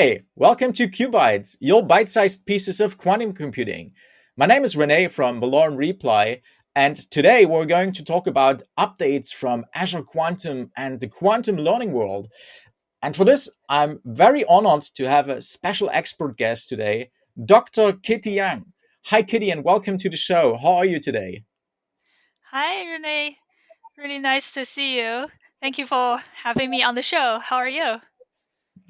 Hi, welcome to QuBites, your bite-sized pieces of quantum computing. My name is Rene from Valorem Reply, and today we're going to talk about updates from Azure Quantum and the quantum learning world. And for this, I'm very honored to have a special expert guest today, Dr. Kitty Yeung. Hi, Kitty, and welcome to the show. How are you today? Hi, Rene. Really nice to see you. Thank you for having me on the show. How are you?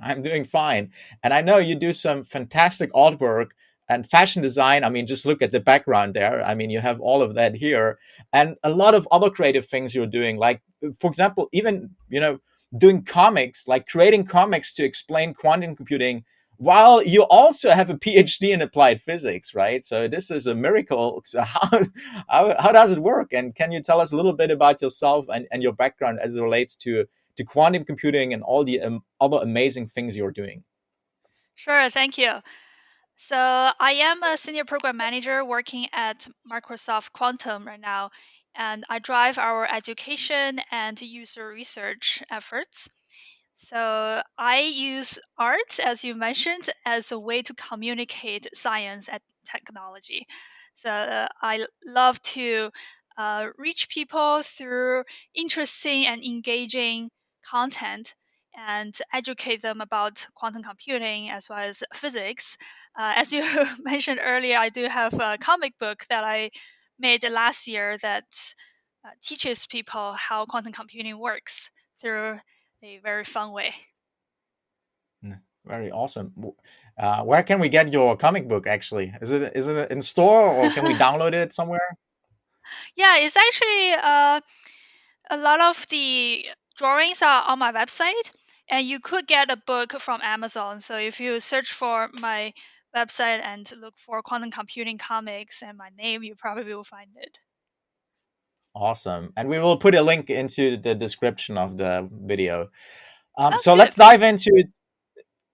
I'm doing fine. And I know you do some fantastic artwork and fashion design. I mean, just look at the background there. I mean, you have all of that here and a lot of other creative things you're doing. Like, for example, even, you know, doing comics, like creating comics to explain quantum computing while you also have a PhD in applied physics, right? So this is a miracle. So how, how, how does it work? And can you tell us a little bit about yourself and, and your background as it relates to to quantum computing and all the um, other amazing things you're doing. Sure, thank you. So, I am a senior program manager working at Microsoft Quantum right now, and I drive our education and user research efforts. So, I use art, as you mentioned, as a way to communicate science and technology. So, uh, I love to uh, reach people through interesting and engaging content and educate them about quantum computing as well as physics. Uh, as you mentioned earlier, I do have a comic book that I made last year that uh, teaches people how quantum computing works through a very fun way. Very awesome. Uh, where can we get your comic book? Actually, is it is it in store or can we download it somewhere? Yeah, it's actually uh, a lot of the drawings are on my website, and you could get a book from Amazon. So if you search for my website and look for quantum computing comics and my name, you probably will find it. Awesome. And we will put a link into the description of the video. Um, so good. let's dive into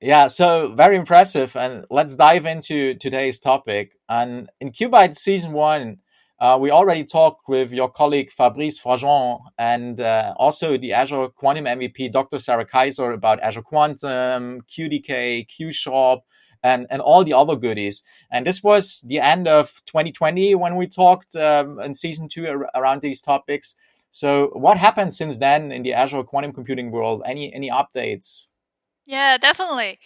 yeah, so very impressive. And let's dive into today's topic. And in QuBite season one, uh, we already talked with your colleague Fabrice Frachon and uh, also the Azure Quantum MVP, Dr. Sarah Kaiser, about Azure Quantum, QDK, QSharp, and, and all the other goodies. And this was the end of 2020 when we talked um, in season two ar- around these topics. So, what happened since then in the Azure quantum computing world? Any any updates? Yeah, definitely.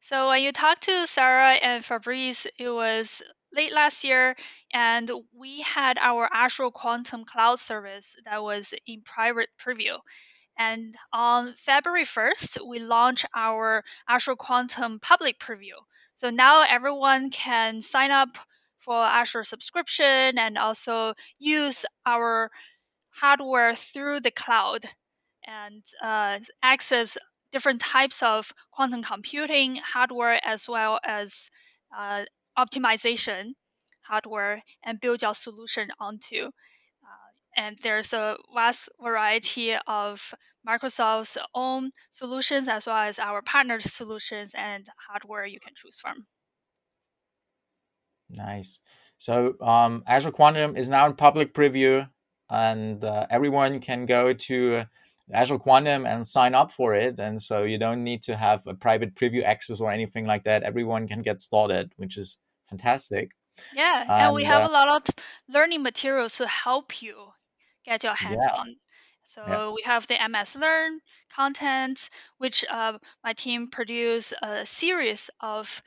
So when you talked to Sarah and Fabrice, it was late last year, and we had our Azure Quantum Cloud service that was in private preview. And on February 1st, we launched our Azure Quantum public preview. So now everyone can sign up for Azure subscription and also use our hardware through the cloud and uh, access different types of quantum computing hardware as well as uh, optimization hardware and build your solution onto. Uh, and there's a vast variety of Microsoft's own solutions as well as our partners' solutions and hardware you can choose from. Nice. So um, Azure Quantum is now in public preview, and uh, everyone can go to Azure Quantum and sign up for it. And so you don't need to have a private preview access or anything like that. Everyone can get started, which is fantastic. Yeah, and we have uh, a lot of learning materials to help you get your hands yeah. on. So yeah. we have the MS Learn content, which uh, my team produced a series of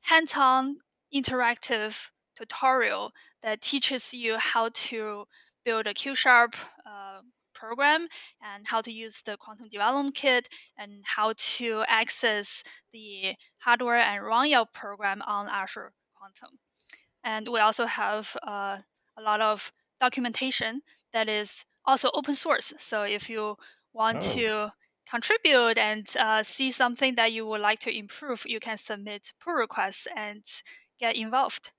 hands-on interactive tutorial that teaches you how to build a QSharp uh, program and how to use the quantum development kit and how to access the hardware and run your program on Azure Quantum. And we also have uh, a lot of documentation that is also open source. So if you want oh. to contribute and uh, see something that you would like to improve, you can submit pull requests and get involved.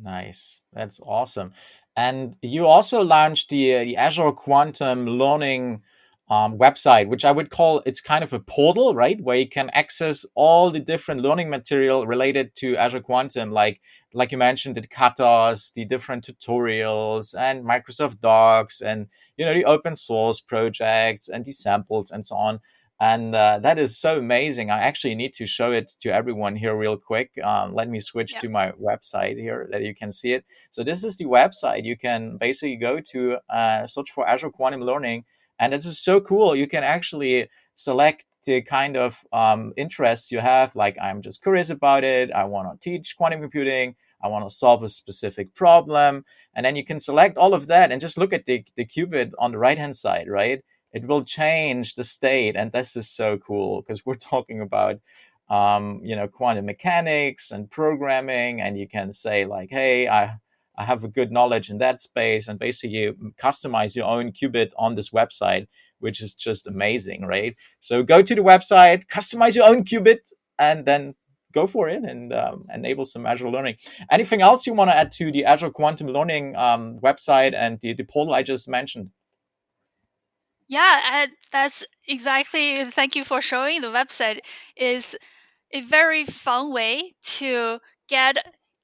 Nice. That's awesome. And you also launched the, uh, the Azure Quantum Learning um, website, which I would call it's kind of a portal, right, where you can access all the different learning material related to Azure Quantum, like like you mentioned, the katas, the different tutorials, and Microsoft Docs, and you know the open source projects and the samples and so on. And uh, that is so amazing. I actually need to show it to everyone here real quick. Um, let me switch yeah. to my website here that you can see it. So this is the website. You can basically go to uh, search for Azure Quantum Learning, and this is so cool. You can actually select the kind of um, interests you have. Like I'm just curious about it. I want to teach quantum computing. I want to solve a specific problem. And then you can select all of that and just look at the, the qubit on the right hand side, right? It will change the state and this is so cool because we're talking about um, you know quantum mechanics and programming and you can say like hey i i have a good knowledge in that space and basically you customize your own qubit on this website which is just amazing right so go to the website customize your own qubit and then go for it and um, enable some Azure Learning. Anything else you want to add to the Azure Quantum Learning um, website and the, the portal I just mentioned? Yeah, that's exactly. Thank you for showing the website. Is a very fun way to get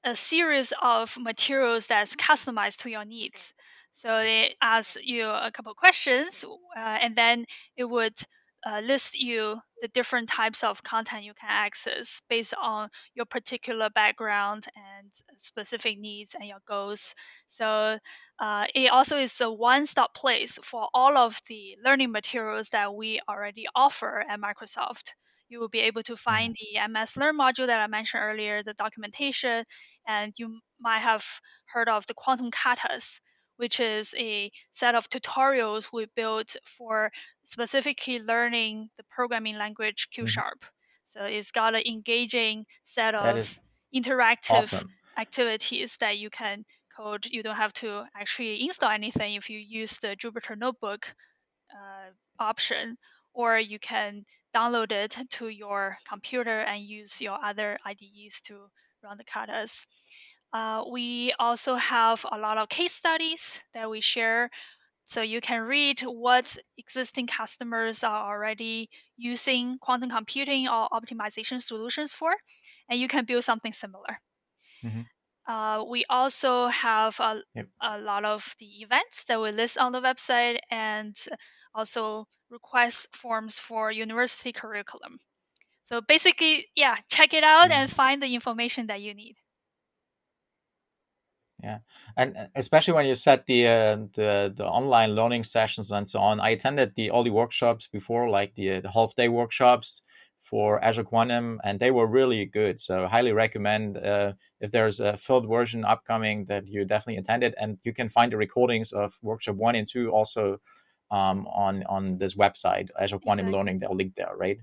a series of materials that's customized to your needs. So they ask you a couple questions, uh, and then it would uh, list you the different types of content you can access based on your particular background and specific needs and your goals. So uh, it also is a one-stop place for all of the learning materials that we already offer at Microsoft. You will be able to find the MS Learn module that I mentioned earlier, the documentation, and you might have heard of the quantum katas which is a set of tutorials we built for specifically learning the programming language Q mm-hmm. Sharp. So it's got an engaging set of interactive awesome. activities that you can code. You don't have to actually install anything if you use the Jupyter Notebook uh, option, or you can download it to your computer and use your other IDEs to run the katas. Uh, we also have a lot of case studies that we share. So you can read what existing customers are already using quantum computing or optimization solutions for, and you can build something similar. Mm-hmm. Uh, we also have a, yep. a lot of the events that we list on the website and also request forms for university curriculum. So basically, yeah, check it out mm-hmm. and find the information that you need yeah. And uh, especially when you set the uh, the the online learning sessions and so on i attended the all the workshops before like the, uh, the half day workshops for azure quantum and they were really good. So highly recommend uh, if there's a filled version upcoming that you definitely attended and you can find the recordings of workshop one and two also um, on on this website azure quantum exactly. learning. They'll link there right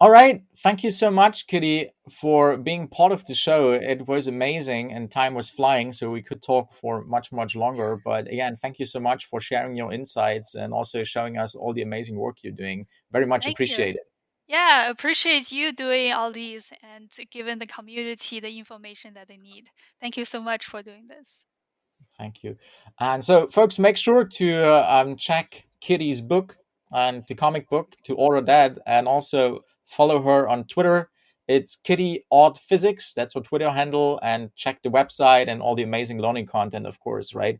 all right. Thank you so much, Kitty, for being part of the show. It was amazing and time was flying, so we could talk for much, much longer. But again, thank you so much for sharing your insights and also showing us all the amazing work you're doing. Very much thank appreciate you. it. Yeah, appreciate you doing all these and giving the community the information that they need. Thank you so much for doing this. Thank you. And so, folks, make sure to uh, um, check Kitty's book and the comic book to order that and also follow her on Twitter. It's Kitty Art Physics. That's her Twitter handle. And check the website and all the amazing learning content, of course, right?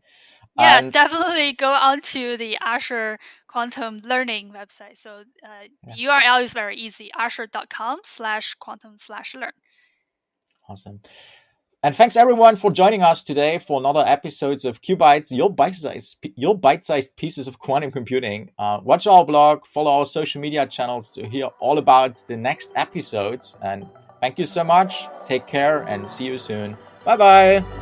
Yeah, and, definitely go onto the Azure Quantum Learning website. So uh, yeah. the URL is very easy, azure.com slash quantum slash learn. Awesome. And thanks everyone for joining us today for another episodes of QuBites, your bite-sized, your bite-sized pieces of quantum computing. Uh, watch our blog, follow our social media channels to hear all about the next episodes. And thank you so much. Take care and see you soon. Bye bye.